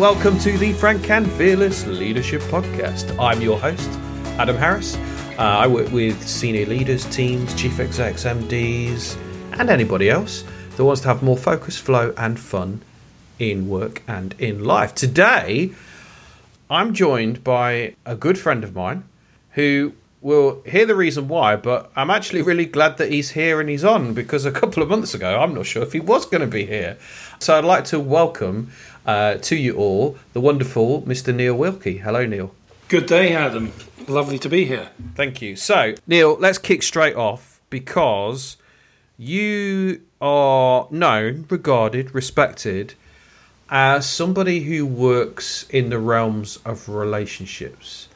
Welcome to the Frank and Fearless Leadership Podcast. I'm your host, Adam Harris. Uh, I work with senior leaders, teams, chief execs, MDs, and anybody else that wants to have more focus, flow, and fun in work and in life. Today, I'm joined by a good friend of mine who will hear the reason why, but I'm actually really glad that he's here and he's on because a couple of months ago, I'm not sure if he was going to be here. So I'd like to welcome uh, to you all the wonderful Mr. Neil Wilkie. Hello, Neil. Good day, Adam. Lovely to be here. Thank you. So, Neil, let's kick straight off because you are known, regarded, respected as somebody who works in the realms of relationships.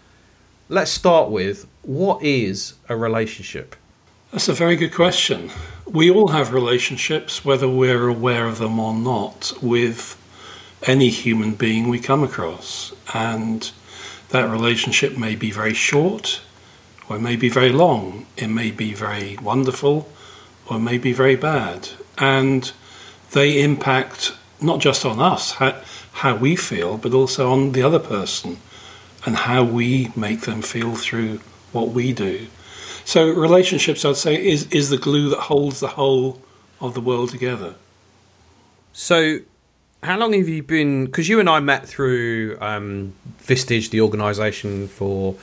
Let's start with what is a relationship? That's a very good question. We all have relationships, whether we're aware of them or not, with any human being we come across. And that relationship may be very short or it may be very long. It may be very wonderful or it may be very bad. And they impact not just on us, how, how we feel, but also on the other person and how we make them feel through what we do. So relationships, I'd say, is, is the glue that holds the whole of the world together. So how long have you been? Because you and I met through um, Vistage, the organisation for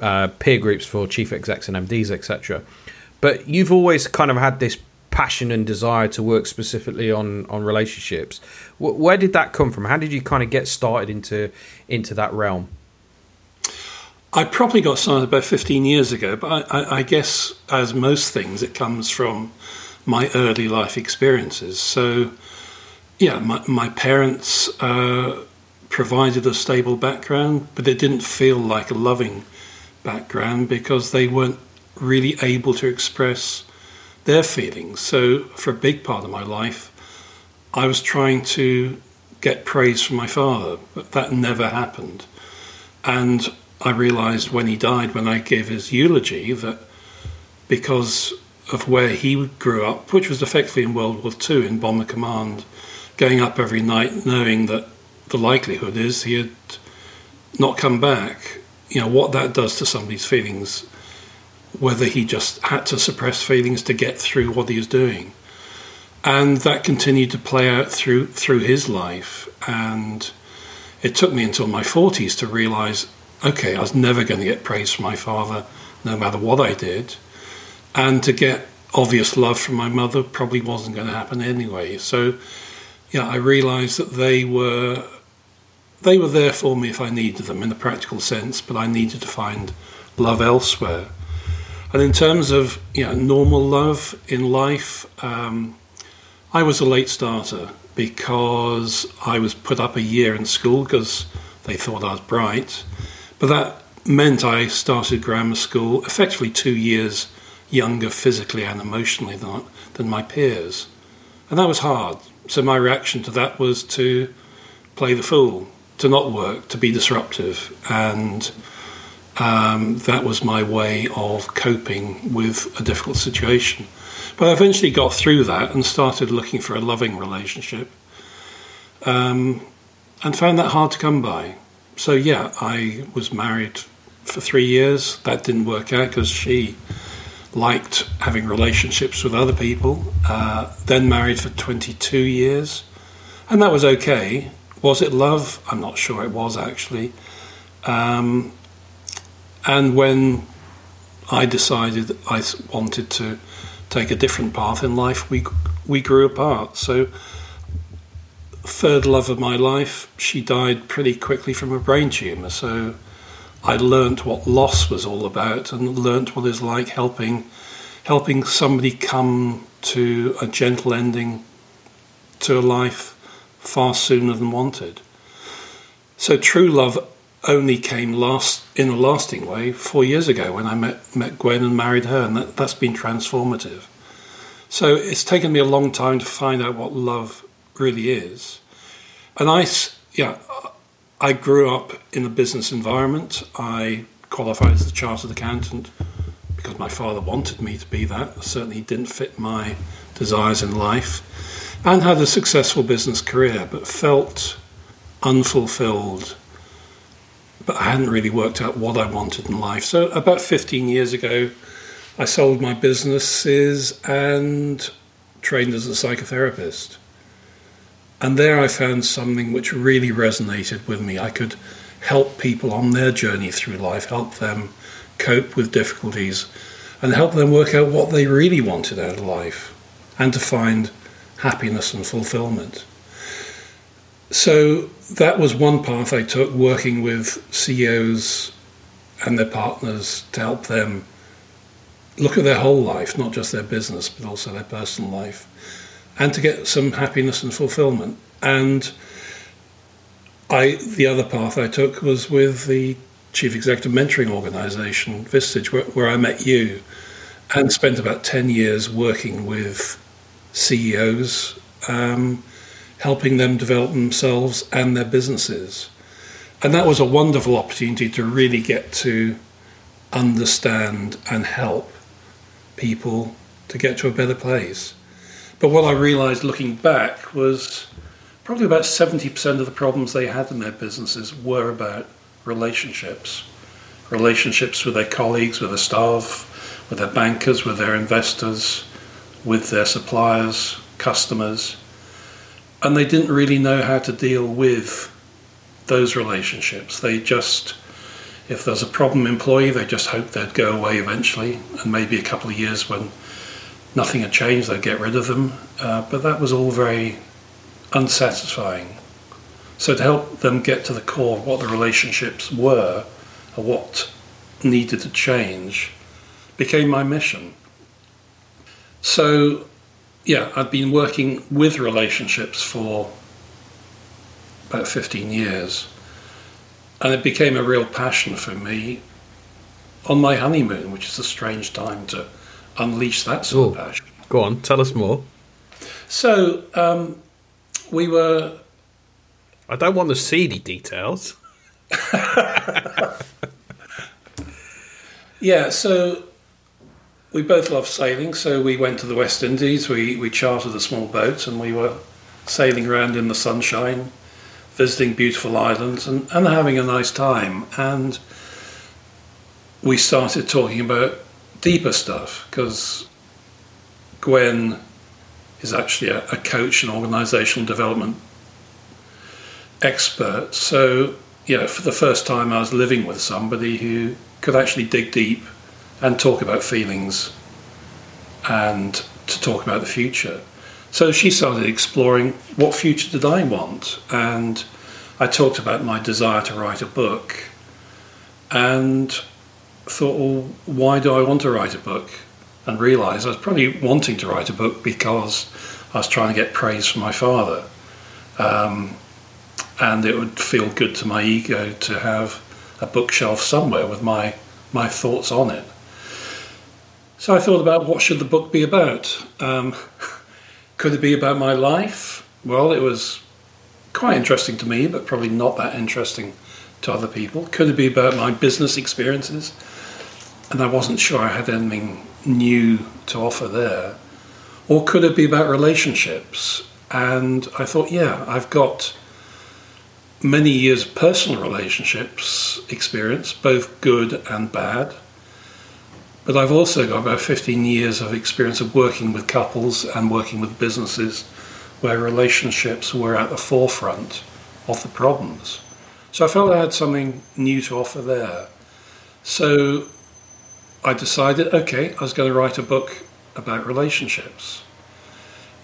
uh, peer groups for chief execs and MDs, etc. But you've always kind of had this passion and desire to work specifically on on relationships. W- where did that come from? How did you kind of get started into into that realm? I probably got started about 15 years ago, but I, I, I guess, as most things, it comes from my early life experiences. So, yeah, my, my parents uh, provided a stable background, but it didn't feel like a loving background because they weren't really able to express their feelings. So, for a big part of my life, I was trying to get praise from my father, but that never happened. And I realized when he died, when I gave his eulogy, that because of where he grew up, which was effectively in World War II in Bomber Command, going up every night knowing that the likelihood is he had not come back, you know, what that does to somebody's feelings, whether he just had to suppress feelings to get through what he was doing. And that continued to play out through through his life. And it took me until my 40s to realize okay, I was never going to get praise from my father, no matter what I did. And to get obvious love from my mother probably wasn't going to happen anyway. So yeah, I realised that they were they were there for me if I needed them in a practical sense, but I needed to find love elsewhere. And in terms of know, normal love in life, um, I was a late starter because I was put up a year in school because they thought I was bright. But that meant I started grammar school effectively two years younger physically and emotionally than, than my peers. And that was hard so my reaction to that was to play the fool, to not work, to be disruptive, and um, that was my way of coping with a difficult situation. But I eventually got through that and started looking for a loving relationship, um, and found that hard to come by. So yeah, I was married for three years. That didn't work out because she liked having relationships with other people, uh, then married for 22 years, and that was okay. Was it love? I'm not sure it was actually. Um, and when I decided I wanted to take a different path in life, we we grew apart. So, third love of my life, she died pretty quickly from a brain tumor. So, I learnt what loss was all about and learnt what it's like helping helping somebody come to a gentle ending to a life far sooner than wanted. So true love only came last in a lasting way four years ago when I met met Gwen and married her, and that, that's been transformative. So it's taken me a long time to find out what love really is, and I yeah I grew up in a business environment. I qualified as a chartered accountant because my father wanted me to be that. Certainly didn't fit my desires in life. And had a successful business career, but felt unfulfilled, but I hadn't really worked out what I wanted in life. So, about 15 years ago, I sold my businesses and trained as a psychotherapist. And there I found something which really resonated with me. I could help people on their journey through life, help them cope with difficulties, and help them work out what they really wanted out of life and to find happiness and fulfillment. So that was one path I took, working with CEOs and their partners to help them look at their whole life, not just their business, but also their personal life, and to get some happiness and fulfillment. And I, the other path I took was with the chief executive mentoring organization, Vistage, where, where I met you, and spent about 10 years working with CEOs, um, helping them develop themselves and their businesses. And that was a wonderful opportunity to really get to understand and help people to get to a better place. But what I realized looking back was probably about 70% of the problems they had in their businesses were about relationships. Relationships with their colleagues, with their staff, with their bankers, with their investors, with their suppliers, customers. And they didn't really know how to deal with those relationships. They just if there's a problem employee, they just hoped they'd go away eventually, and maybe a couple of years when nothing had changed, they'd get rid of them. Uh, but that was all very unsatisfying. So to help them get to the core of what the relationships were, or what needed to change, became my mission. So, yeah, I'd been working with relationships for about 15 years and it became a real passion for me on my honeymoon, which is a strange time to unleash that sort Ooh, of passion. Go on, tell us more. So um, we were. I don't want the seedy details. yeah, so we both love sailing, so we went to the West Indies. We, we chartered a small boat and we were sailing around in the sunshine visiting beautiful islands and, and having a nice time. And we started talking about deeper stuff because Gwen is actually a, a coach and organizational development expert. So, you know, for the first time, I was living with somebody who could actually dig deep and talk about feelings and to talk about the future. So she started exploring what future did I want, and I talked about my desire to write a book, and thought, well, why do I want to write a book? And realised I was probably wanting to write a book because I was trying to get praise from my father, um, and it would feel good to my ego to have a bookshelf somewhere with my my thoughts on it. So I thought about what should the book be about. Um, Could it be about my life? Well, it was quite interesting to me, but probably not that interesting to other people. Could it be about my business experiences? And I wasn't sure I had anything new to offer there. Or could it be about relationships? And I thought, yeah, I've got many years of personal relationships experience, both good and bad. But I've also got about 15 years of experience of working with couples and working with businesses where relationships were at the forefront of the problems. So I felt I had something new to offer there. So I decided, okay, I was going to write a book about relationships.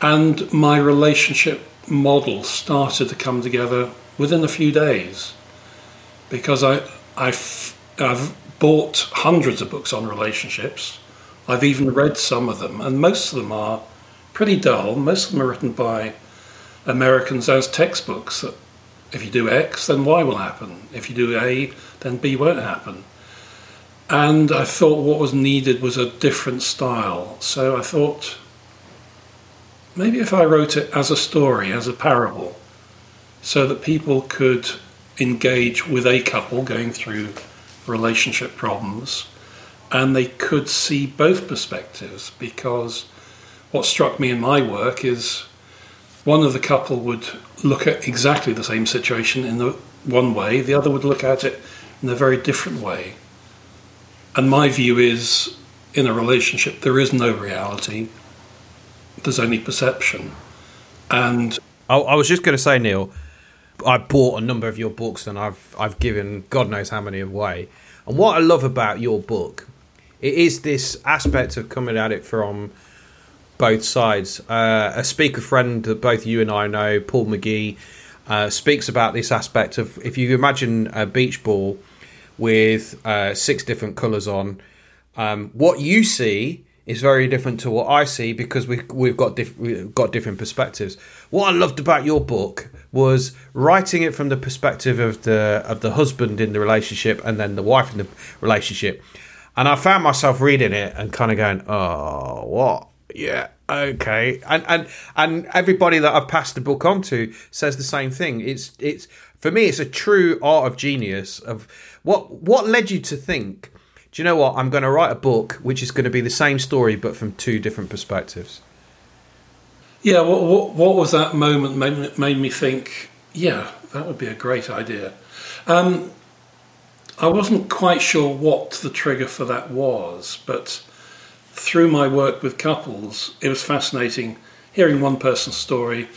And my relationship model started to come together within a few days because I, I've, I've bought hundreds of books on relationships. I've even read some of them, and most of them are pretty dull. Most of them are written by Americans as textbooks. That if you do X, then Y will happen. If you do A, then B won't happen. And I thought what was needed was a different style. So I thought maybe if I wrote it as a story, as a parable, so that people could engage with a couple going through relationship problems, and they could see both perspectives because what struck me in my work is one of the couple would look at exactly the same situation in the one way, the other would look at it in a very different way. And my view is in a relationship, there is no reality, there's only perception. And I, I was just going to say, Neil, I bought a number of your books and I've I've given God knows how many away. And what I love about your book, it is this aspect of coming at it from both sides. Uh, a speaker friend that both you and I know, Paul McGee, uh, speaks about this aspect of if you imagine a beach ball with uh, six different colours on, um, what you see is very different to what I see because we we've got diff- we've got different perspectives. What I loved about your book was writing it from the perspective of the of the husband in the relationship and then the wife in the relationship. And I found myself reading it and kind of going, "Oh, what? Yeah, okay." And and and everybody that I've passed the book on to says the same thing. It's it's for me, it's a true art of genius. Of what what led you to think? Do you know what? I'm going to write a book which is going to be the same story but from two different perspectives. Yeah, what, what, what was that moment made, made me think, yeah, that would be a great idea. Um, I wasn't quite sure what the trigger for that was, but through my work with couples, it was fascinating hearing one person's story,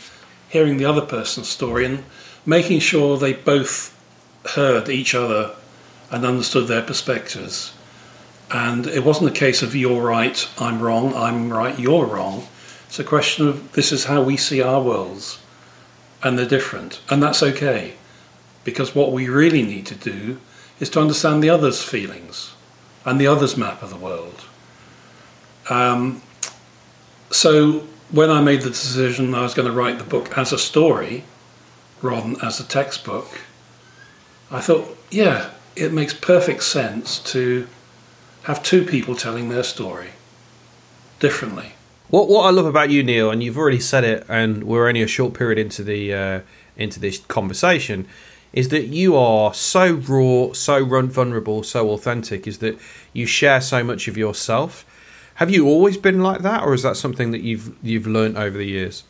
hearing the other person's story, and making sure they both heard each other and understood their perspectives. And it wasn't a case of you're right, I'm wrong, I'm right, you're wrong. It's a question of this is how we see our worlds, and they're different, and that's okay, because what we really need to do is to understand the other's feelings and the other's map of the world. Um, so when I made the decision I was going to write the book as a story rather than as a textbook, I thought, yeah, it makes perfect sense to have two people telling their story differently. What what I love about you, Neil, and you've already said it, and we're only a short period into the uh, into this conversation, is that you are so raw, so vulnerable, so authentic. Is that you share so much of yourself? Have you always been like that, or is that something that you've you've learned over the years?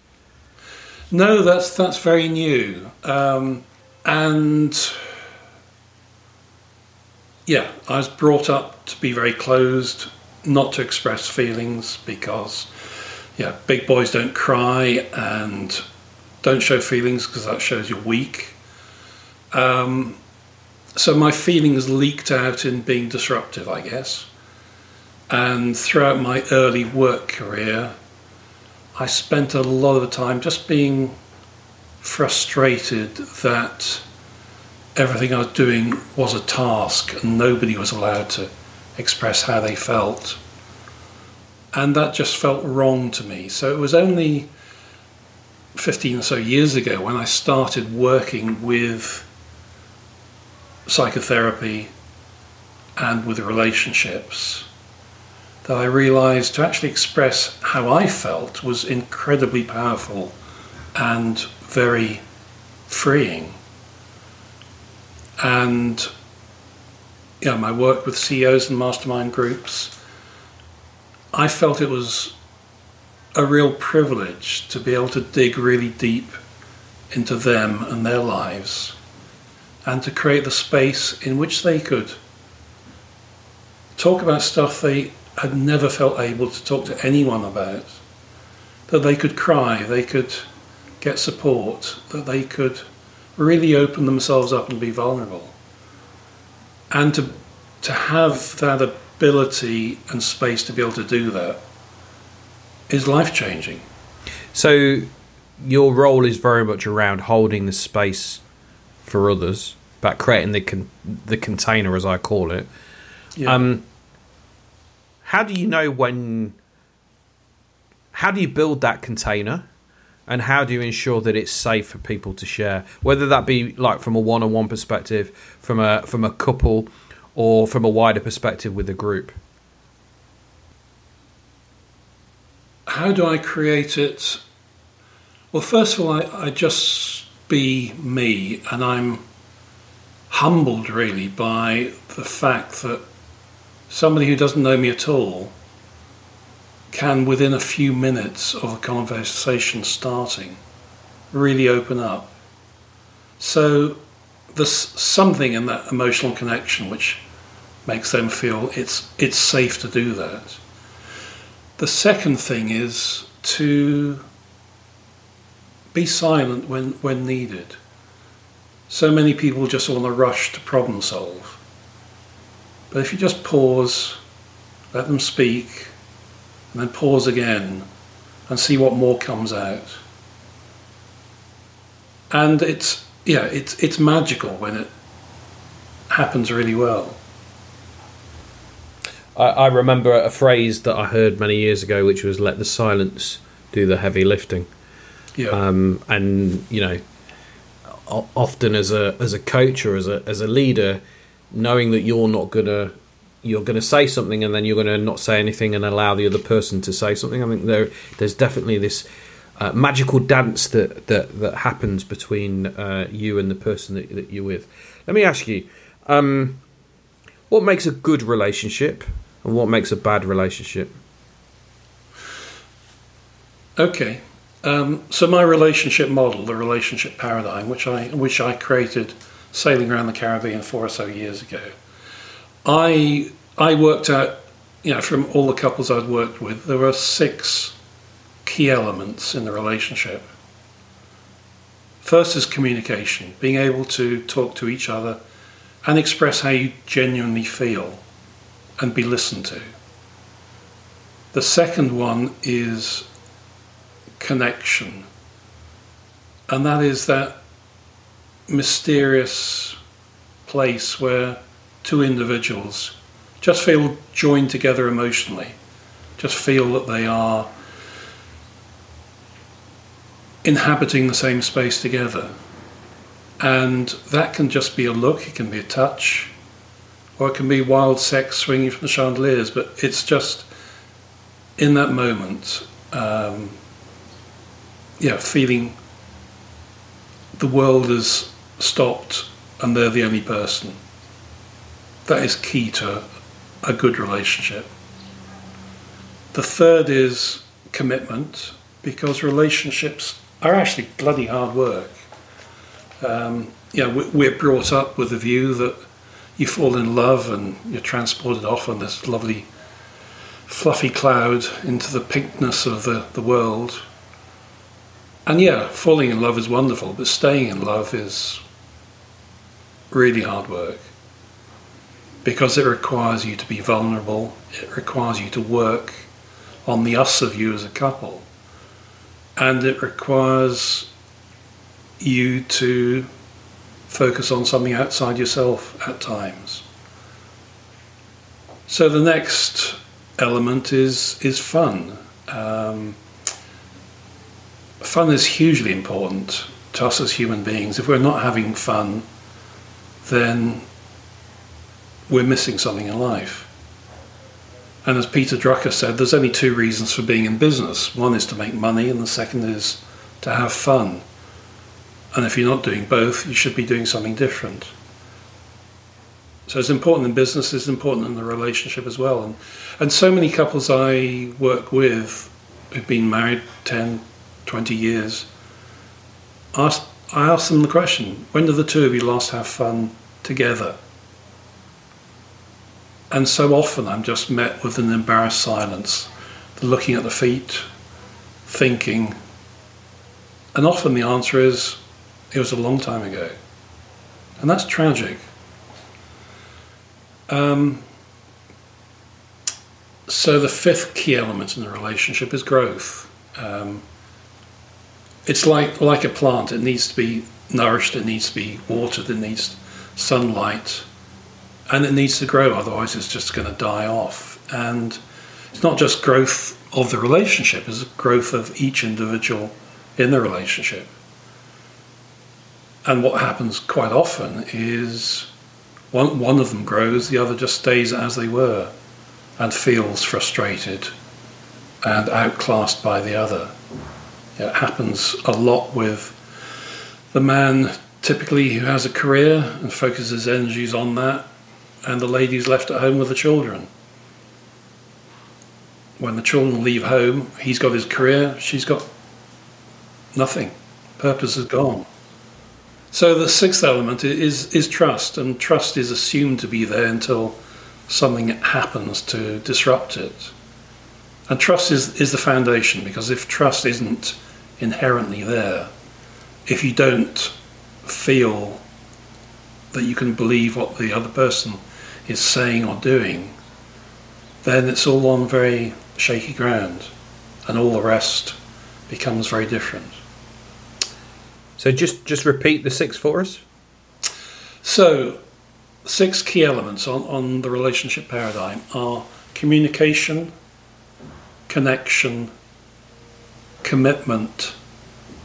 No, that's that's very new, um, and yeah, I was brought up to be very closed, not to express feelings because yeah, big boys don't cry and don't show feelings because that shows you're weak. Um, so my feelings leaked out in being disruptive, I guess. And throughout my early work career, I spent a lot of time just being frustrated that everything I was doing was a task and nobody was allowed to express how they felt and that just felt wrong to me. So it was only 15 or so years ago when I started working with psychotherapy and with relationships that I realized to actually express how I felt was incredibly powerful and very freeing. And yeah, my work with CEOs and mastermind groups I felt it was a real privilege to be able to dig really deep into them and their lives and to create the space in which they could talk about stuff they had never felt able to talk to anyone about. That they could cry, they could get support, that they could really open themselves up and be vulnerable. And to, to have that ability and space to be able to do that is life changing. So, your role is very much around holding the space for others, about creating the con- the container, as I call it. Yeah. Um, how do you know when? How do you build that container? and how do you ensure that it's safe for people to share whether that be like from a one-on-one perspective from a from a couple or from a wider perspective with a group? How do I create it? Well, first of all, I, I just be me, and I'm humbled really by the fact that somebody who doesn't know me at all can, within a few minutes of a conversation starting, really open up. So there's something in that emotional connection which makes them feel it's it's safe to do that. The second thing is to be silent when, when needed. So many people just want to rush to problem solve. But if you just pause, let them speak, and then pause again and see what more comes out. And it's yeah, it's it's magical when it happens really well. I, I remember a phrase that I heard many years ago, which was "Let the silence do the heavy lifting." Yeah. Um, and you know, often as a as a coach or as a as a leader, knowing that you're not gonna you're going to say something and then you're going to not say anything and allow the other person to say something. I think there there's definitely this uh, magical dance that that that happens between uh, you and the person that, that you're with. Let me ask you, um, what makes a good relationship and what makes a bad relationship? Okay. Um, so my relationship model, the relationship paradigm, which I which I created sailing around the Caribbean four or so years ago, I I worked out, you know, from all the couples I'd worked with, there were six key elements in the relationship. First is communication, being able to talk to each other and express how you genuinely feel and be listened to. The second one is connection, and that is that mysterious place where two individuals just feel joined together emotionally, just feel that they are inhabiting the same space together. And that can just be a look, it can be a touch, or it can be wild sex swinging from the chandeliers, but it's just in that moment, um, yeah, feeling the world has stopped and they're the only person. That is key to a good relationship. The third is commitment, because relationships are actually bloody hard work. Um, we're brought up with the view that you fall in love and you're transported off on this lovely fluffy cloud into the pinkness of the, the world. And yeah, falling in love is wonderful, but staying in love is really hard work because it requires you to be vulnerable, it requires you to work on the us of you as a couple, and it requires you to focus on something outside yourself at times. So the next element is is fun. Um, fun is hugely important to us as human beings. If we're not having fun, then we're missing something in life. And as Peter Drucker said, there's only two reasons for being in business. One is to make money, and the second is to have fun. And if you're not doing both, you should be doing something different. So it's important in business, it's important in the relationship as well. And, and so many couples I work with who've been married 10, 20 years, ask, I ask them the question when did the two of you last have fun together? And so often I'm just met with an embarrassed silence, looking at the feet, thinking. And often the answer is, it was a long time ago. And that's tragic. Um, so the fifth key element in the relationship is growth. Um, it's like like a plant; it needs to be nourished, it needs to be watered, it needs sunlight, and it needs to grow, otherwise, it's just going to die off. And it's not just growth of the relationship, it's growth of each individual in the relationship. And what happens quite often is one, one of them grows, the other just stays as they were and feels frustrated and outclassed by the other. It happens a lot with the man typically who has a career and focuses energies on that and the lady's left at home with the children. When the children leave home, he's got his career, she's got nothing, purpose is gone. So the sixth element is is trust, and trust is assumed to be there until something happens to disrupt it. And trust is, is the foundation because if trust isn't inherently there, if you don't feel that you can believe what the other person is saying or doing, then it's all on very shaky ground and all the rest becomes very different. So just just repeat the six for us. So six key elements on, on the relationship paradigm are communication, connection, commitment,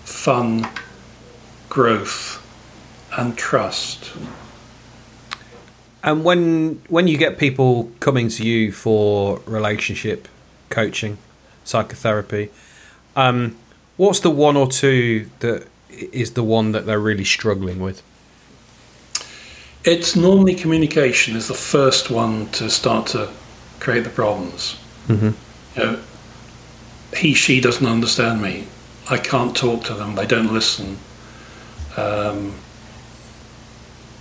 fun, growth, and trust. And when when you get people coming to you for relationship coaching, psychotherapy, um, what's the one or two that is the one that they're really struggling with? It's normally communication is the first one to start to create the problems. Mm-hmm. You know, he, she doesn't understand me. I can't talk to them. They don't listen. Um,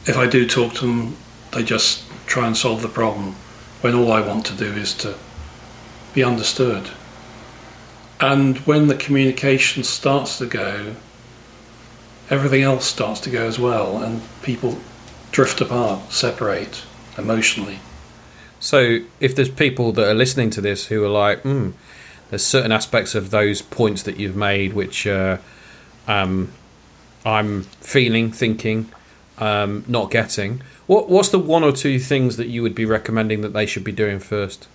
if I do talk to them, they just try and solve the problem when all I want to do is to be understood. And when the communication starts to go, everything else starts to go as well, and people drift apart, separate emotionally. So, if there's people that are listening to this who are like, hmm, there's certain aspects of those points that you've made which uh, um, I'm feeling, thinking, um, not getting. What What's the one or two things that you would be recommending that they should be doing first?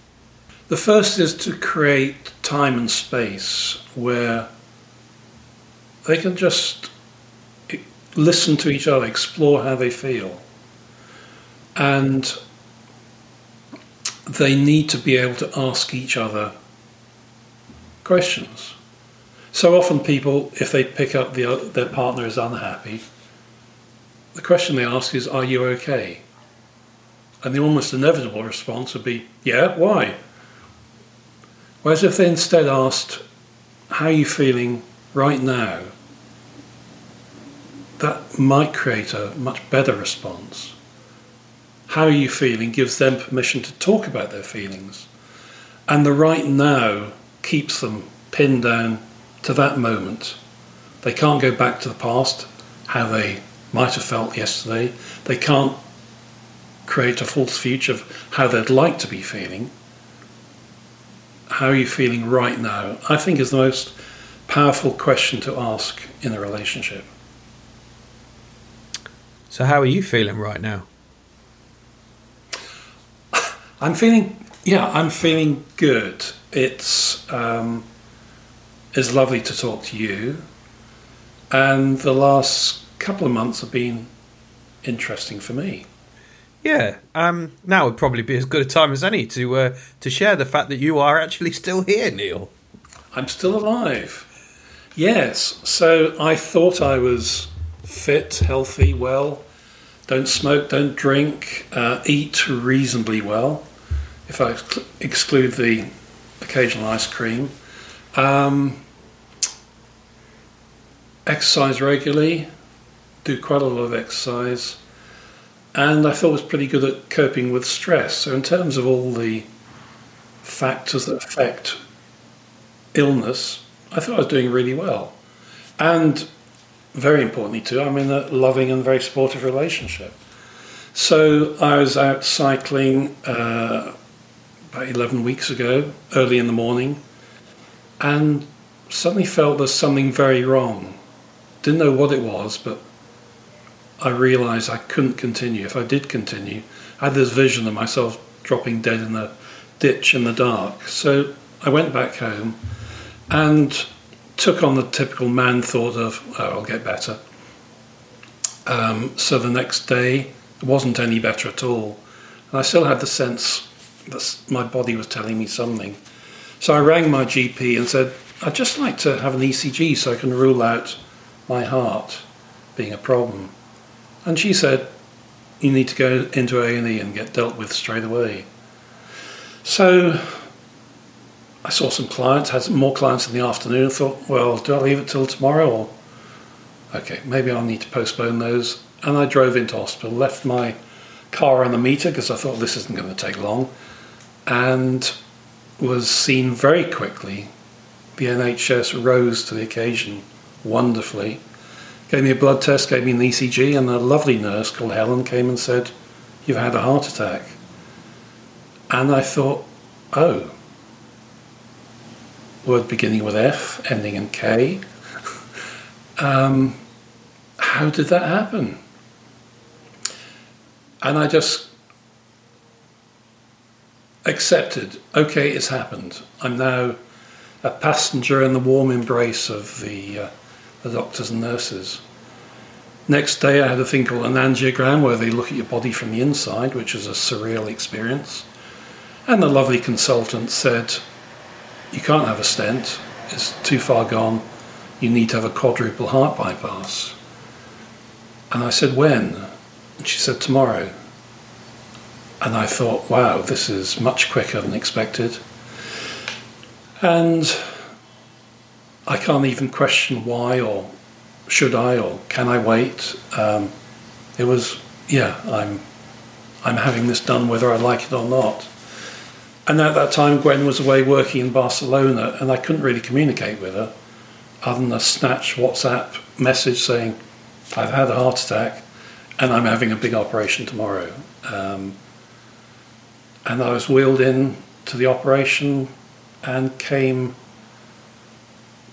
The first is to create time and space where they can just listen to each other, explore how they feel. And they need to be able to ask each other questions. So often, people, if they pick up the, uh, their partner is unhappy, the question they ask is, Are you okay? And the almost inevitable response would be, Yeah, why? Whereas if they instead asked, How are you feeling right now? that might create a much better response. How are you feeling gives them permission to talk about their feelings. And the right now keeps them pinned down to that moment. They can't go back to the past, how they might have felt yesterday. They can't create a false future of how they'd like to be feeling. How are you feeling right now? I think is the most powerful question to ask in a relationship. So, how are you feeling right now? I'm feeling, yeah, I'm feeling good. It's um, it's lovely to talk to you, and the last couple of months have been interesting for me. Yeah, um, now would probably be as good a time as any to uh, to share the fact that you are actually still here, Neil. I'm still alive. Yes, so I thought I was fit, healthy, well. Don't smoke, don't drink, uh, eat reasonably well, if I exclude the occasional ice cream. Um, exercise regularly, do quite a lot of exercise, and I thought was pretty good at coping with stress. So, in terms of all the factors that affect illness, I thought I was doing really well. And very importantly too, I'm in a loving and very supportive relationship. So I was out cycling uh, about 11 weeks ago, early in the morning, and suddenly felt there's something very wrong. Didn't know what it was, but I realised I couldn't continue. If I did continue, I had this vision of myself dropping dead in a ditch in the dark. So I went back home and took on the typical man thought of, oh, I'll get better. Um, so the next day, it wasn't any better at all. And I still had the sense my body was telling me something. So I rang my GP and said, I'd just like to have an ECG so I can rule out my heart being a problem. And she said, you need to go into A&E and get dealt with straight away. So I saw some clients, had some more clients in the afternoon. I thought, well, do I leave it till tomorrow or okay, maybe I'll need to postpone those. And I drove into hospital, left my car on the meter because I thought this isn't going to take long, and was seen very quickly. The NHS rose to the occasion wonderfully. Gave me a blood test, gave me an ECG, and a lovely nurse called Helen came and said, You've had a heart attack. And I thought, oh, word beginning with F, ending in K. um, how did that happen? And I just accepted, okay, it's happened. I'm now a passenger in the warm embrace of the, uh, the doctors and nurses. Next day, I had a thing called an angiogram where they look at your body from the inside, which is a surreal experience. And the lovely consultant said, You can't have a stent, it's too far gone. You need to have a quadruple heart bypass. And I said, When? And she said, Tomorrow. And I thought, wow, this is much quicker than expected. And I can't even question why or should I or can I wait? Um, it was, yeah, I'm, I'm having this done whether I like it or not. And at that time, Gwen was away working in Barcelona, and I couldn't really communicate with her other than a snatch WhatsApp message saying, I've had a heart attack and I'm having a big operation tomorrow. Um, and I was wheeled in to the operation and came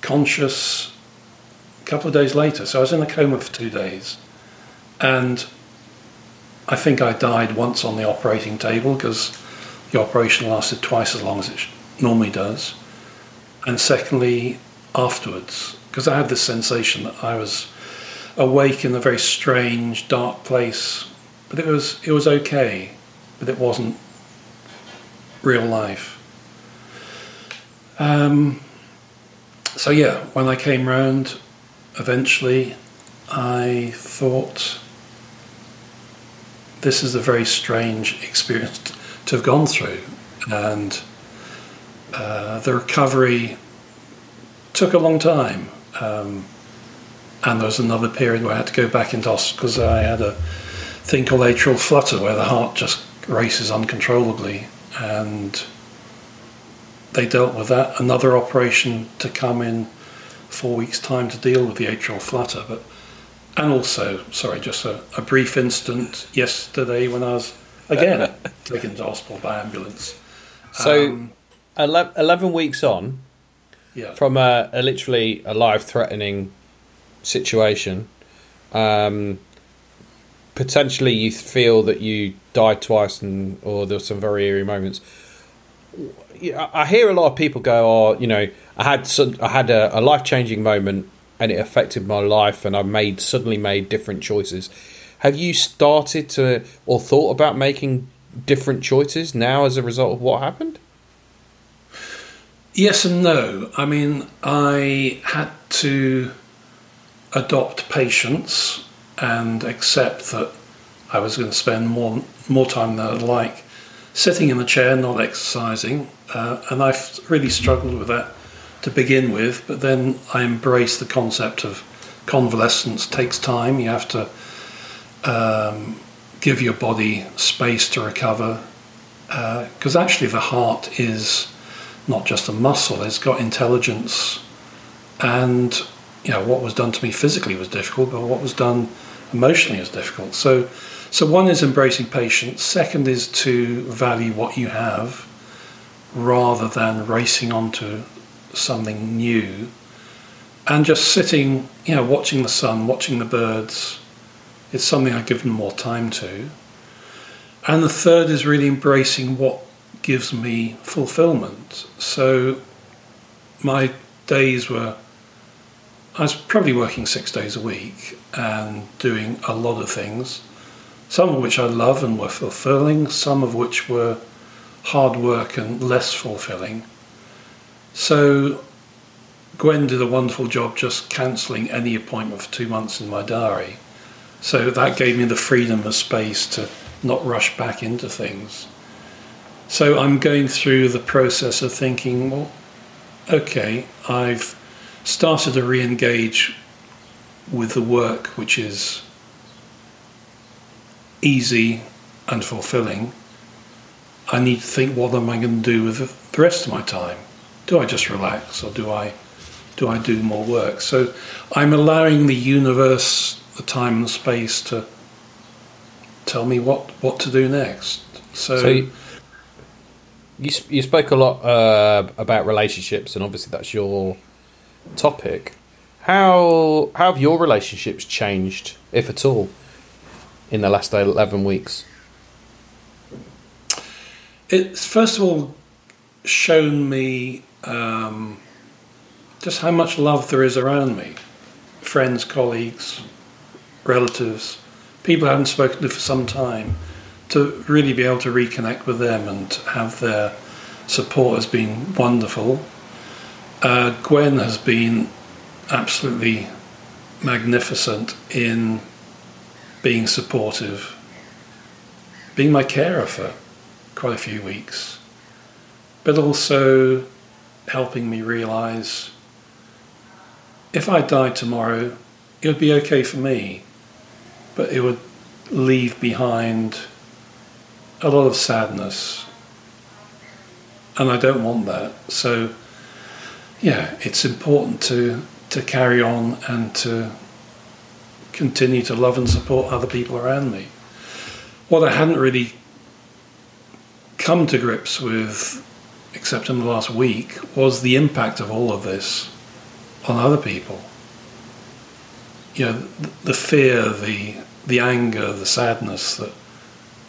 conscious a couple of days later. So I was in a coma for two days. And I think I died once on the operating table because the operation lasted twice as long as it normally does. And secondly, afterwards, because I had this sensation that I was awake in a very strange, dark place, but it was it was okay, but it wasn't real life. Um, so yeah, when I came round, eventually, I thought this is a very strange experience to have gone through, and uh, the recovery took a long time. Um, and there was another period where I had to go back into hospital because I had a thing called atrial flutter, where the heart just races uncontrollably, and they dealt with that. Another operation to come in four weeks' time to deal with the atrial flutter, but and also, sorry, just a, a brief instant yesterday when I was again taken to hospital by ambulance. So, um, 11 weeks on, yeah. from a, a literally a life-threatening situation, um, potentially you feel that you died twice, and or there's some very eerie moments. I hear a lot of people go, "Oh, you know, I had some, I had a, a life changing moment, and it affected my life, and I made suddenly made different choices." Have you started to or thought about making different choices now as a result of what happened? Yes and no. I mean, I had to adopt patience and accept that I was going to spend more more time than I'd like sitting in the chair, not exercising, uh, and I really struggled with that to begin with. But then I embraced the concept of convalescence takes time. You have to um, give your body space to recover, because uh, actually the heart is not just a muscle; it's got intelligence, and you know what was done to me physically was difficult, but what was done emotionally was difficult. So so, one is embracing patience, second is to value what you have rather than racing on to something new and just sitting, you know, watching the sun, watching the birds. It's something I've given more time to. And the third is really embracing what gives me fulfillment. So, my days were I was probably working six days a week and doing a lot of things some of which I love and were fulfilling, some of which were hard work and less fulfilling. So Gwen did a wonderful job just cancelling any appointment for two months in my diary. So that gave me the freedom of space to not rush back into things. So I'm going through the process of thinking, well, okay, I've started to re engage with the work which is easy and fulfilling, I need to think what am I going to do with the rest of my time? Do I just relax or do I do I do more work? So I'm allowing the universe, the time and space to tell me what, what to do next. So, So you, you, spoke a lot uh, about relationships, and obviously that's your topic. How, how have your relationships changed, if at all, in the last 11 weeks? it's first of all shown me um, just how much love there is around me friends, colleagues, relatives, people I haven't spoken to for some time. To really be able to reconnect with them and have their support has been wonderful. Uh, Gwen has been absolutely magnificent in being supportive, being my carer for quite a few weeks, but also helping me realize if I died tomorrow, it would be okay for me, but it would leave behind a lot of sadness. And I don't want that. So, yeah, it's important to, to carry on and to continue to love and support other people around me. What I hadn't really come to grips with, except in the last week, was the impact of all of this on other people. You know, the, fear, the the anger, the sadness that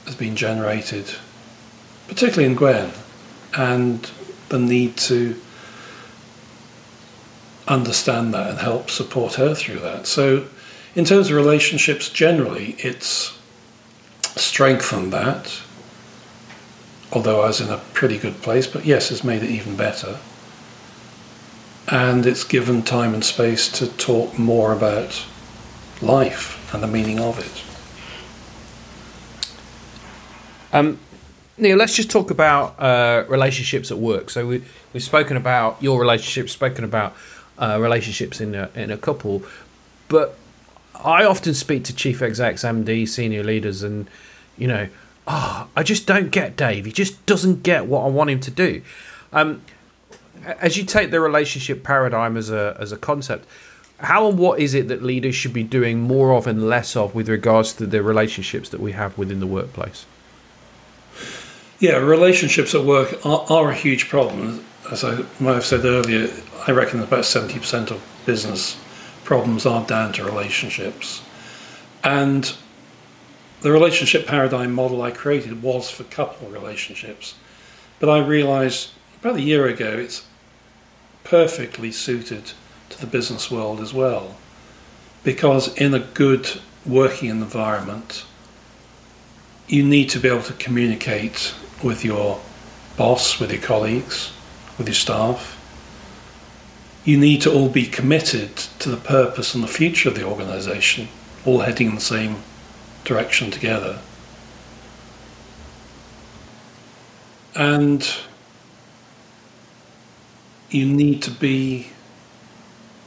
has been generated, particularly in Gwen, and the need to understand that and help support her through that. So, in terms of relationships generally, it's strengthened that although I was in a pretty good place, but yes, it's made it even better. And it's given time and space to talk more about life and the meaning of it. Um, Neil, let's just talk about uh, relationships at work. So we, we've spoken about your relationships, spoken about uh, relationships in a, in a couple, but I often speak to chief execs, MD, senior leaders, and you know, ah, I just don't get Dave. He just doesn't get what I want him to do. Um, as you take the relationship paradigm as a as a concept, how and what is it that leaders should be doing more of and less of with regards to the relationships that we have within the workplace? Yeah, relationships at work are, are a huge problem. As I might have said earlier, I reckon about 70% of business problems are down to relationships. And the relationship paradigm model I created was for couple relationships. But I realized about a year ago it's perfectly suited to the business world as well. Because in a good working environment, you need to be able to communicate with your boss, with your colleagues, with your staff. You need to all be committed to the purpose and the future of the organisation, all heading in the same direction together. And you need to be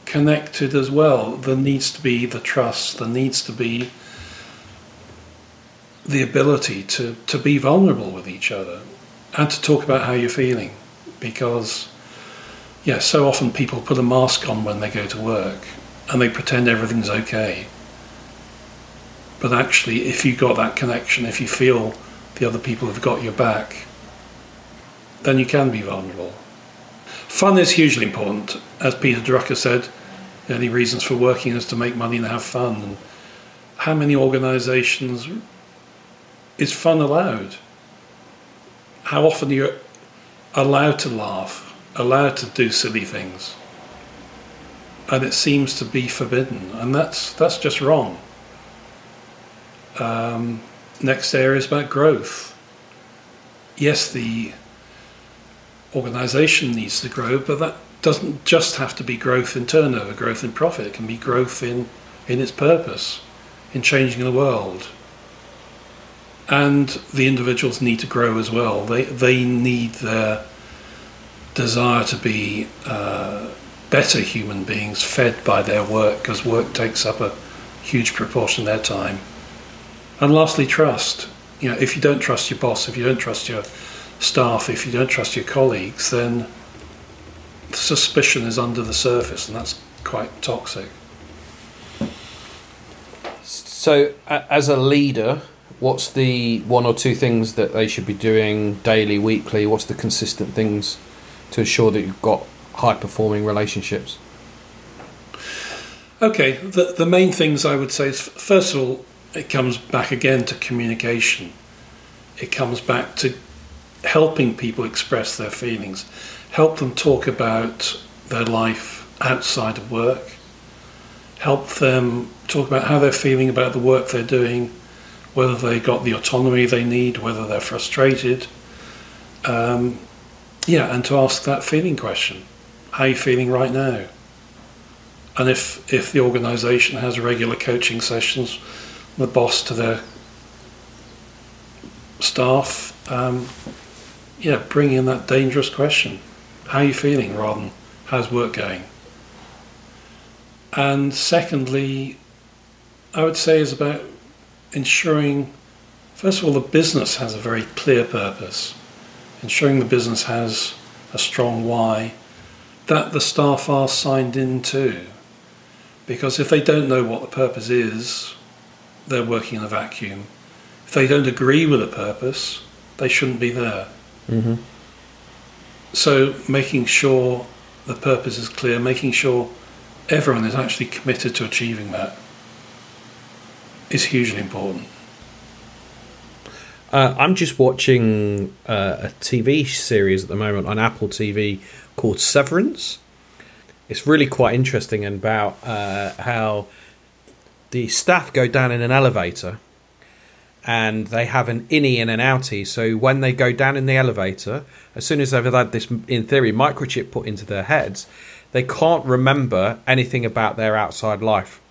connected as well. There needs to be the trust, there needs to be the ability to, to be vulnerable with each other and to talk about how you're feeling. Because, yeah, so often people put a mask on when they go to work and they pretend everything's okay. But actually, if you've got that connection, if you feel the other people have got your back, then you can be vulnerable. Fun is hugely important. As Peter Drucker said, the only reasons for working is to make money and have fun. And how many organizations is fun allowed? How often are you allowed to laugh, allowed to do silly things? And it seems to be forbidden, and that's that's just wrong. Um, next area is about growth. Yes, the organisation needs to grow, but that doesn't just have to be growth in turnover, growth in profit. It can be growth in in its purpose, in changing the world, and the individuals need to grow as well. They they need their desire to be uh, better human beings fed by their work because work takes up a huge proportion of their time. And lastly, trust. You know, if you don't trust your boss, if you don't trust your staff, if you don't trust your colleagues, then suspicion is under the surface, and that's quite toxic. So, as a leader, what's the one or two things that they should be doing daily, weekly? What's the consistent things to ensure that you've got high performing relationships? Okay, the, the main things I would say is first of all, it comes back again to communication. It comes back to helping people express their feelings, help them talk about their life outside of work, help them talk about how they're feeling about the work they're doing, whether they got the autonomy they need, whether they're frustrated. Um, yeah, and to ask that feeling question how are you feeling right now? And if, if the organisation has regular coaching sessions, the boss to their staff, um, yeah, bring in that dangerous question. How are you feeling rather than how's work going? And secondly, I would say is about ensuring, first of all, the business has a very clear purpose, ensuring the business has a strong why, that the staff are signed into. Because if they don't know what the purpose is, they're working in a vacuum. If they don't agree with the purpose, they shouldn't be there. Mm-hmm. So making sure the purpose is clear, making sure everyone is actually committed to achieving that is hugely important. Uh, I'm just watching uh, a TV series at the moment on Apple TV called Severance. It's really quite interesting about uh, how the staff go down in an elevator and they have an innie and an outie. So when they go down in the elevator, as soon as they've had this, in theory, microchip put into their heads, they can't remember anything about their outside life.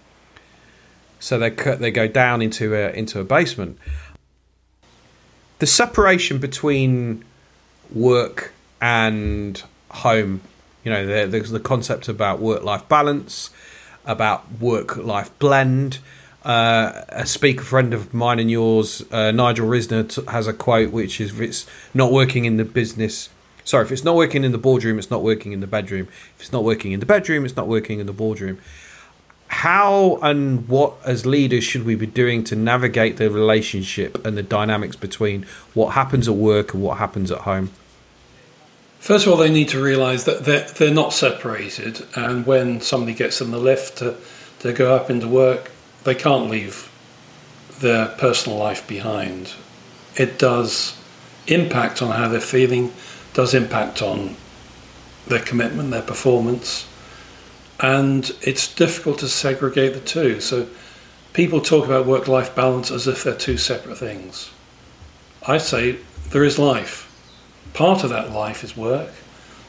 So they they go down into a into a basement. The separation between work and home, you know, there's the concept about work life balance, about work life blend uh, a speaker friend of mine and yours, uh, Nigel Risner, t- has a quote which is: "If it's not working in the business, sorry, if it's not working in the boardroom, it's not working in the bedroom. If it's not working in the bedroom, it's not working in the boardroom." How and what, as leaders, should we be doing to navigate the relationship and the dynamics between what happens at work and what happens at home? First of all, they need to realise that they're, they're not separated, and when somebody gets in the lift to, to go up into work, they can't leave their personal life behind. It does impact on how they're feeling, does impact on their commitment, their performance, and it's difficult to segregate the two. So people talk about work life balance as if they're two separate things. I say there is life. Part of that life is work,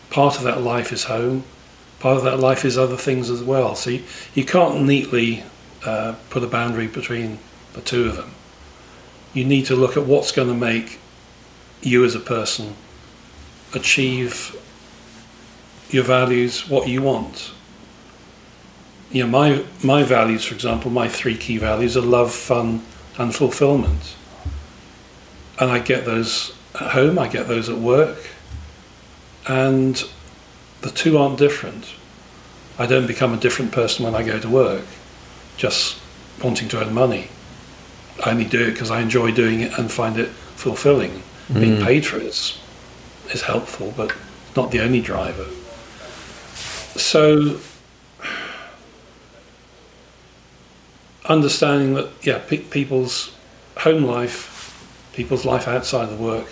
part of that life is home, part of that life is other things as well. So you, you can't neatly uh, put a boundary between the two of them. You need to look at what's going to make you as a person achieve your values, what you want. You know, my my values, for example, my three key values are love, fun, and fulfillment. And I get those at home, I get those at work, and the two aren't different. I don't become a different person when I go to work just wanting to earn money. I only do it because I enjoy doing it and find it fulfilling. Mm. Being paid for it is, is helpful, but not the only driver. So, understanding that, yeah, pe- people's home life, people's life outside of the work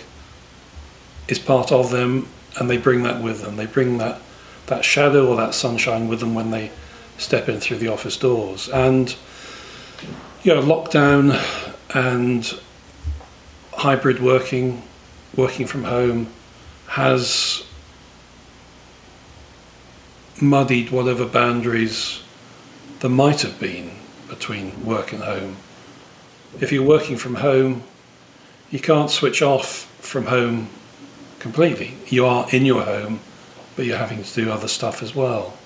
is part of them and they bring that with them. They bring that, that shadow or that sunshine with them when they step in through the office doors. And you know, lockdown and hybrid working, working from home, has muddied whatever boundaries there might have been between work and home. If you're working from home, you can't switch off from home completely. You are in your home, but you're having to do other stuff as well.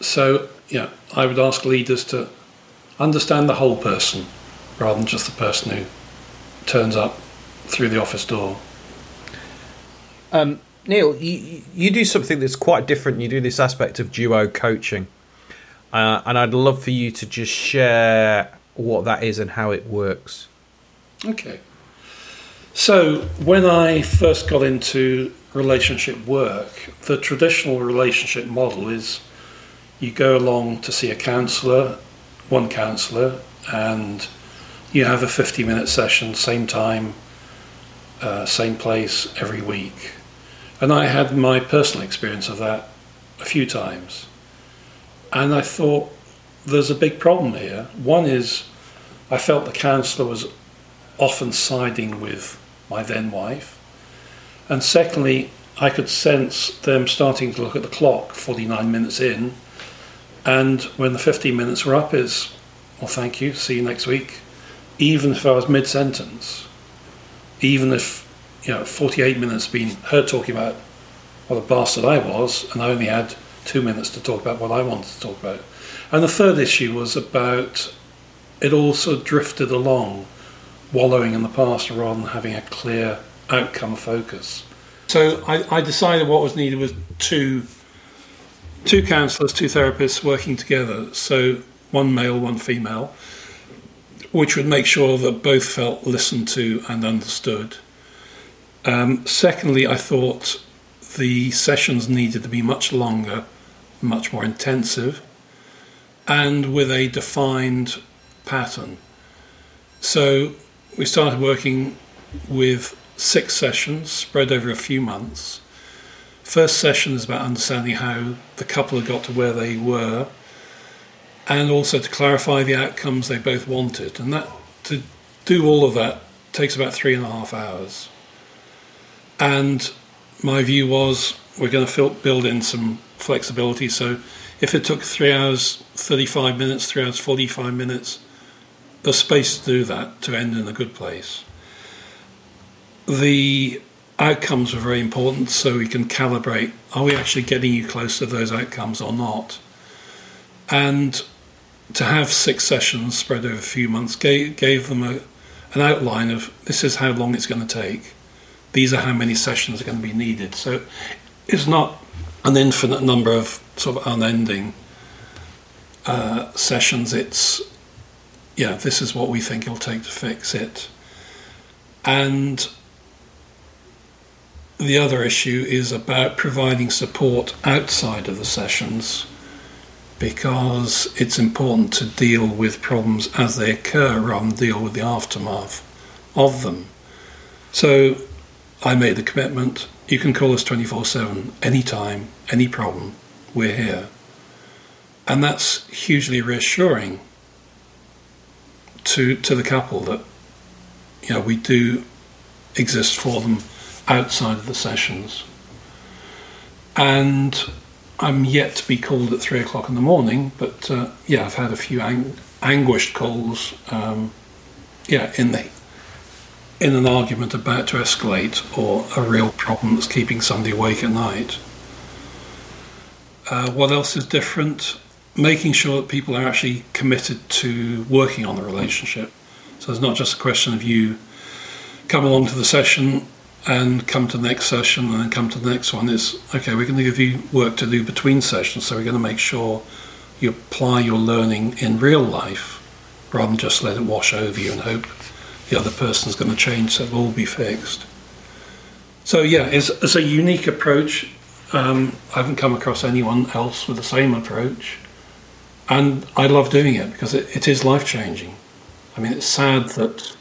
So, yeah, I would ask leaders to understand the whole person rather than just the person who turns up through the office door. Um, Neil, you, you do something that's quite different. You do this aspect of duo coaching. Uh, and I'd love for you to just share what that is and how it works. Okay. So, when I first got into relationship work, the traditional relationship model is you go along to see a counsellor, one counsellor, and you have a 50 minute session, same time, uh, same place every week. And I had my personal experience of that a few times. And I thought there's a big problem here. One is I felt the counsellor was often siding with my then wife. And secondly, I could sense them starting to look at the clock 49 minutes in. And when the 15 minutes were up, is, well, thank you, see you next week. Even if I was mid sentence, even if, you know, 48 minutes been her talking about what a bastard I was, and I only had two minutes to talk about what I wanted to talk about. And the third issue was about it also drifted along, wallowing in the past rather than having a clear outcome focus. So I, I decided what was needed was two two counsellors, two therapists working together. So one male, one female, which would make sure that both felt listened to and understood. Um, secondly, I thought the sessions needed to be much longer, much more intensive, and with a defined pattern. So we started working with six sessions spread over a few months. First session is about understanding how the couple had got to where they were and also to clarify the outcomes they both wanted. And that to do all of that takes about three and a half hours. And my view was we're going to build in some flexibility. So if it took three hours, 35 minutes, three hours, 45 minutes, there's space to do that to end in a good place. The outcomes are very important so we can calibrate are we actually getting you close to those outcomes or not? And to have six sessions spread over a few months gave, gave them a, an outline of this is how long it's going to take these are how many sessions are going to be needed. So it's not an infinite number of sort of unending uh, sessions. It's, yeah, this is what we think it'll take to fix it. And the other issue is about providing support outside of the sessions because it's important to deal with problems as they occur rather than deal with the aftermath of them. So I made the commitment. You can call us 24 7, anytime, any problem. We're here. And that's hugely reassuring to, to the couple that you know, we do exist for them outside of the sessions. And I'm yet to be called at three o'clock in the morning, but uh, yeah, I've had a few ang- anguished calls. Um, yeah, in the in an argument about to escalate or a real problem that's keeping somebody awake at night. Uh, what else is different? Making sure that people are actually committed to working on the relationship. So it's not just a question of you come along to the session and come to the next session and then come to the next one. Is okay, we're going to give you work to do between sessions, so we're going to make sure you apply your learning in real life rather than just let it wash over you and hope the other person's going to change, so it'll all be fixed. So yeah, it's, it's a unique approach. Um, I haven't come across anyone else with the same approach, and I love doing it because it, it is life changing. I mean, it's sad that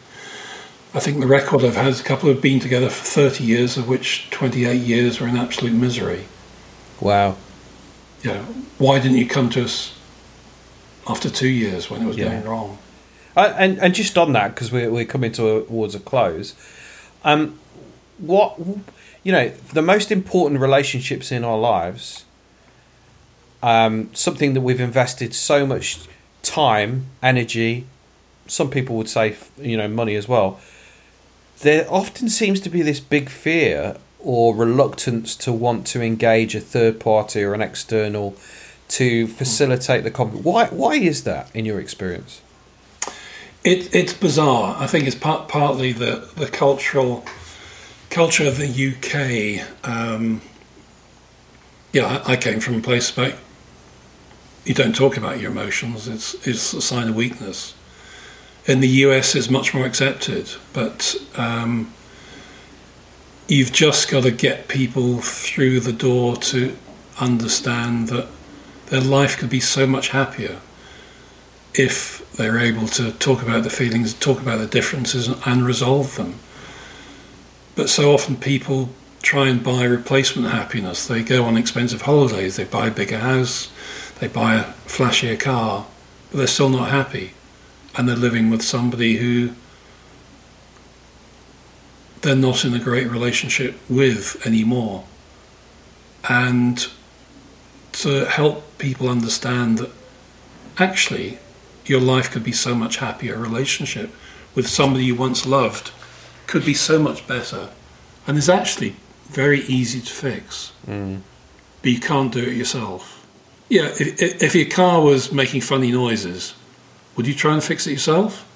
I think the record I've had is a couple have been together for 30 years, of which 28 years were in absolute misery. Wow. Yeah. Why didn't you come to us after two years when it was yeah. going wrong? And and just on that because we're we're coming towards a close. Um, what you know, the most important relationships in our lives. Um, something that we've invested so much time, energy. Some people would say, you know, money as well. There often seems to be this big fear or reluctance to want to engage a third party or an external to facilitate the conflict. Why? Why is that in your experience? It, it's bizarre. I think it's part, partly the, the cultural culture of the UK. Um, yeah, I, I came from a place where you don't talk about your emotions. It's it's a sign of weakness. In the US, it's much more accepted, but um, you've just got to get people through the door to understand that their life could be so much happier if they're able to talk about the feelings, talk about the differences, and resolve them. But so often people try and buy replacement happiness. They go on expensive holidays, they buy a bigger house, they buy a flashier car, but they're still not happy. And they're living with somebody who they're not in a great relationship with anymore. And to help people understand that actually your life could be so much happier, a relationship with somebody you once loved could be so much better, and it's actually very easy to fix. Mm. But you can't do it yourself. Yeah, if, if your car was making funny noises, would you try and fix it yourself?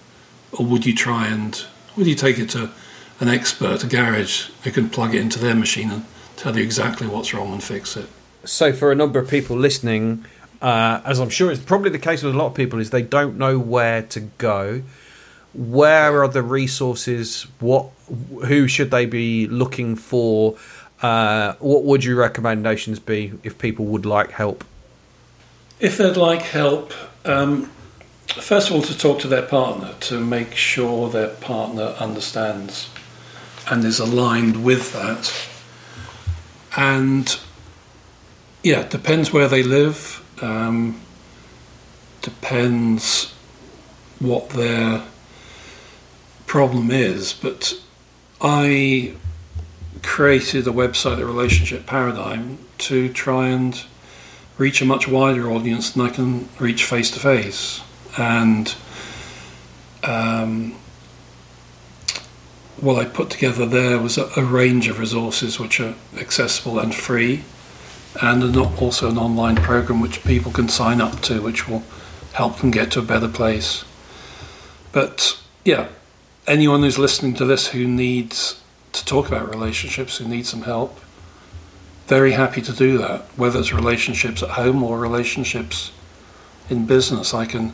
Or would you try and would you take it to an expert, a garage, who can plug it into their machine and tell you exactly what's wrong and fix it? So, for a number of people listening, uh, as I'm sure it's probably the case with a lot of people, is they don't know where to go. Where are the resources? What, who should they be looking for? Uh, what would your recommendations be if people would like help? If they'd like help, um, first of all, to talk to their partner to make sure their partner understands and is aligned with that. And yeah, depends where they live, um, depends what their problem is. But I created a website, the relationship paradigm, to try and reach a much wider audience than I can reach face to face. And um, what I put together there was a, a, range of resources which are accessible and free, and an, also an online program which people can sign up to, which will help them get to a better place. But yeah, anyone who's listening to this who needs to talk about relationships, who needs some help, very happy to do that, whether it's relationships at home or relationships in business. I can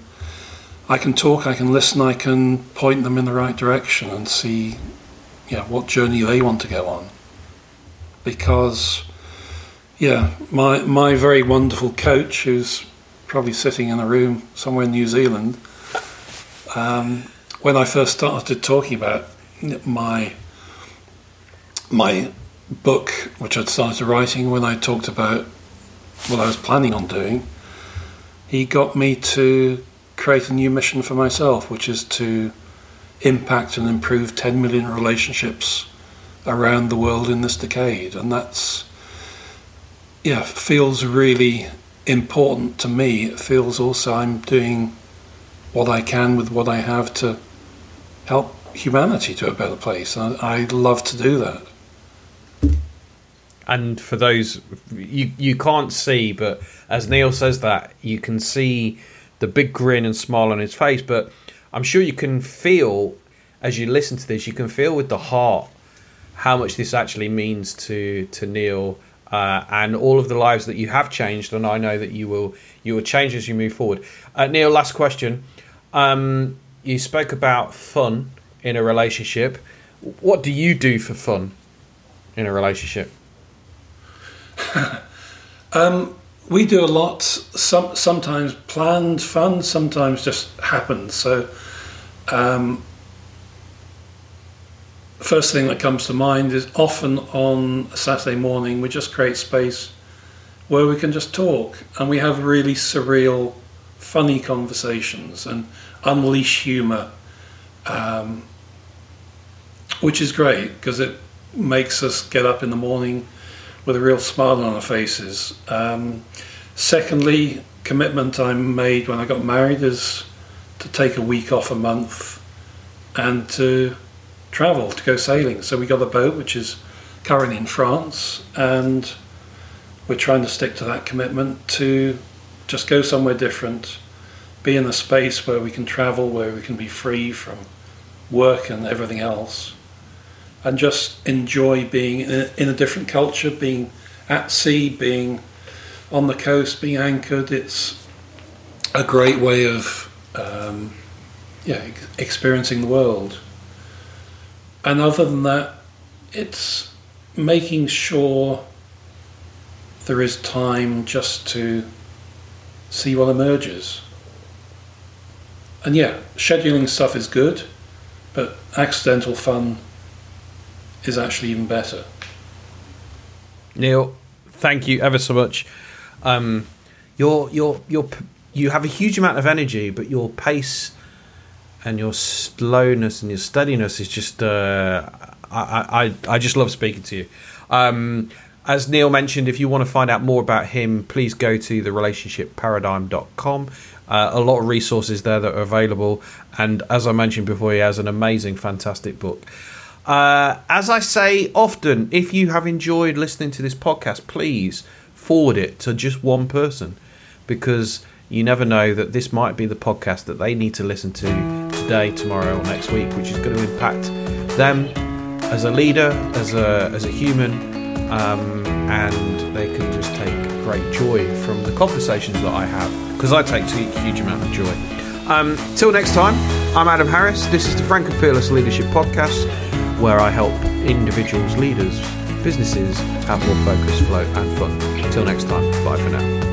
I can talk, I can listen, I can point them in the right direction and see yeah, what journey they want to go on. Because yeah, my my very wonderful coach who's probably sitting in a room somewhere in New Zealand, um, when I first started talking about my my book, which I'd started writing, when I talked about what I was planning on doing, he got me to create a new mission for myself, which is to impact and improve 10 million relationships around the world in this decade. And that's, yeah, feels really important to me. It feels also I'm doing what I can with what I have to help humanity to a better place. I, I love to do that. And for those you you can't see, but as Neil says that, you can see the big grin and smile on his face. But I'm sure you can feel as you listen to this, you can feel with the heart how much this actually means to to Neil uh, and all of the lives that you have changed, and I know that you will you will change as you move forward. Uh, Neil, last question. Um, you spoke about fun in a relationship. What do you do for fun in a relationship? um, we do a lot. Some sometimes planned fun, sometimes just happens. So, um, first thing that comes to mind is often on a Saturday morning we just create space where we can just talk and we have really surreal, funny conversations and unleash humour, um, which is great because it makes us get up in the morning with a real smile on our faces. Um, secondly, commitment I made when I got married is to take a week off a month and to travel to go sailing. So we got a boat which is currently in France, and we're trying to stick to that commitment to just go somewhere different, be in a space where we can travel, where we can be free from work and everything else, and just enjoy being in a, different culture, being at sea, being on the coast, being anchored. It's a great way of um, yeah experiencing the world. And other than that, it's making sure there is time just to see what emerges. And yeah, scheduling stuff is good, but accidental fun is actually even better. Neil, thank you ever so much. Um, you're, you're, you're, you have a huge amount of energy, but your pace and your slowness and your steadiness is just. Uh, I, I, I just love speaking to you. Um, as Neil mentioned, if you want to find out more about him, please go to therelationshipparadigm.com. Uh, a lot of resources there that are available. And as I mentioned before, he has an amazing, fantastic book. Uh, as I say often, if you have enjoyed listening to this podcast, please forward it to just one person because you never know that this might be the podcast that they need to listen to today, tomorrow, or next week, which is going to impact them as a leader, as a as a human, um, and they can just take great joy from the conversations that I have because I take a huge amount of joy. Um, till next time, I'm Adam Harris. This is the Frank and Fearless Leadership Podcast, where I help individuals, leaders, businesses have more focus, flow, and fun. Till next time, bye for now.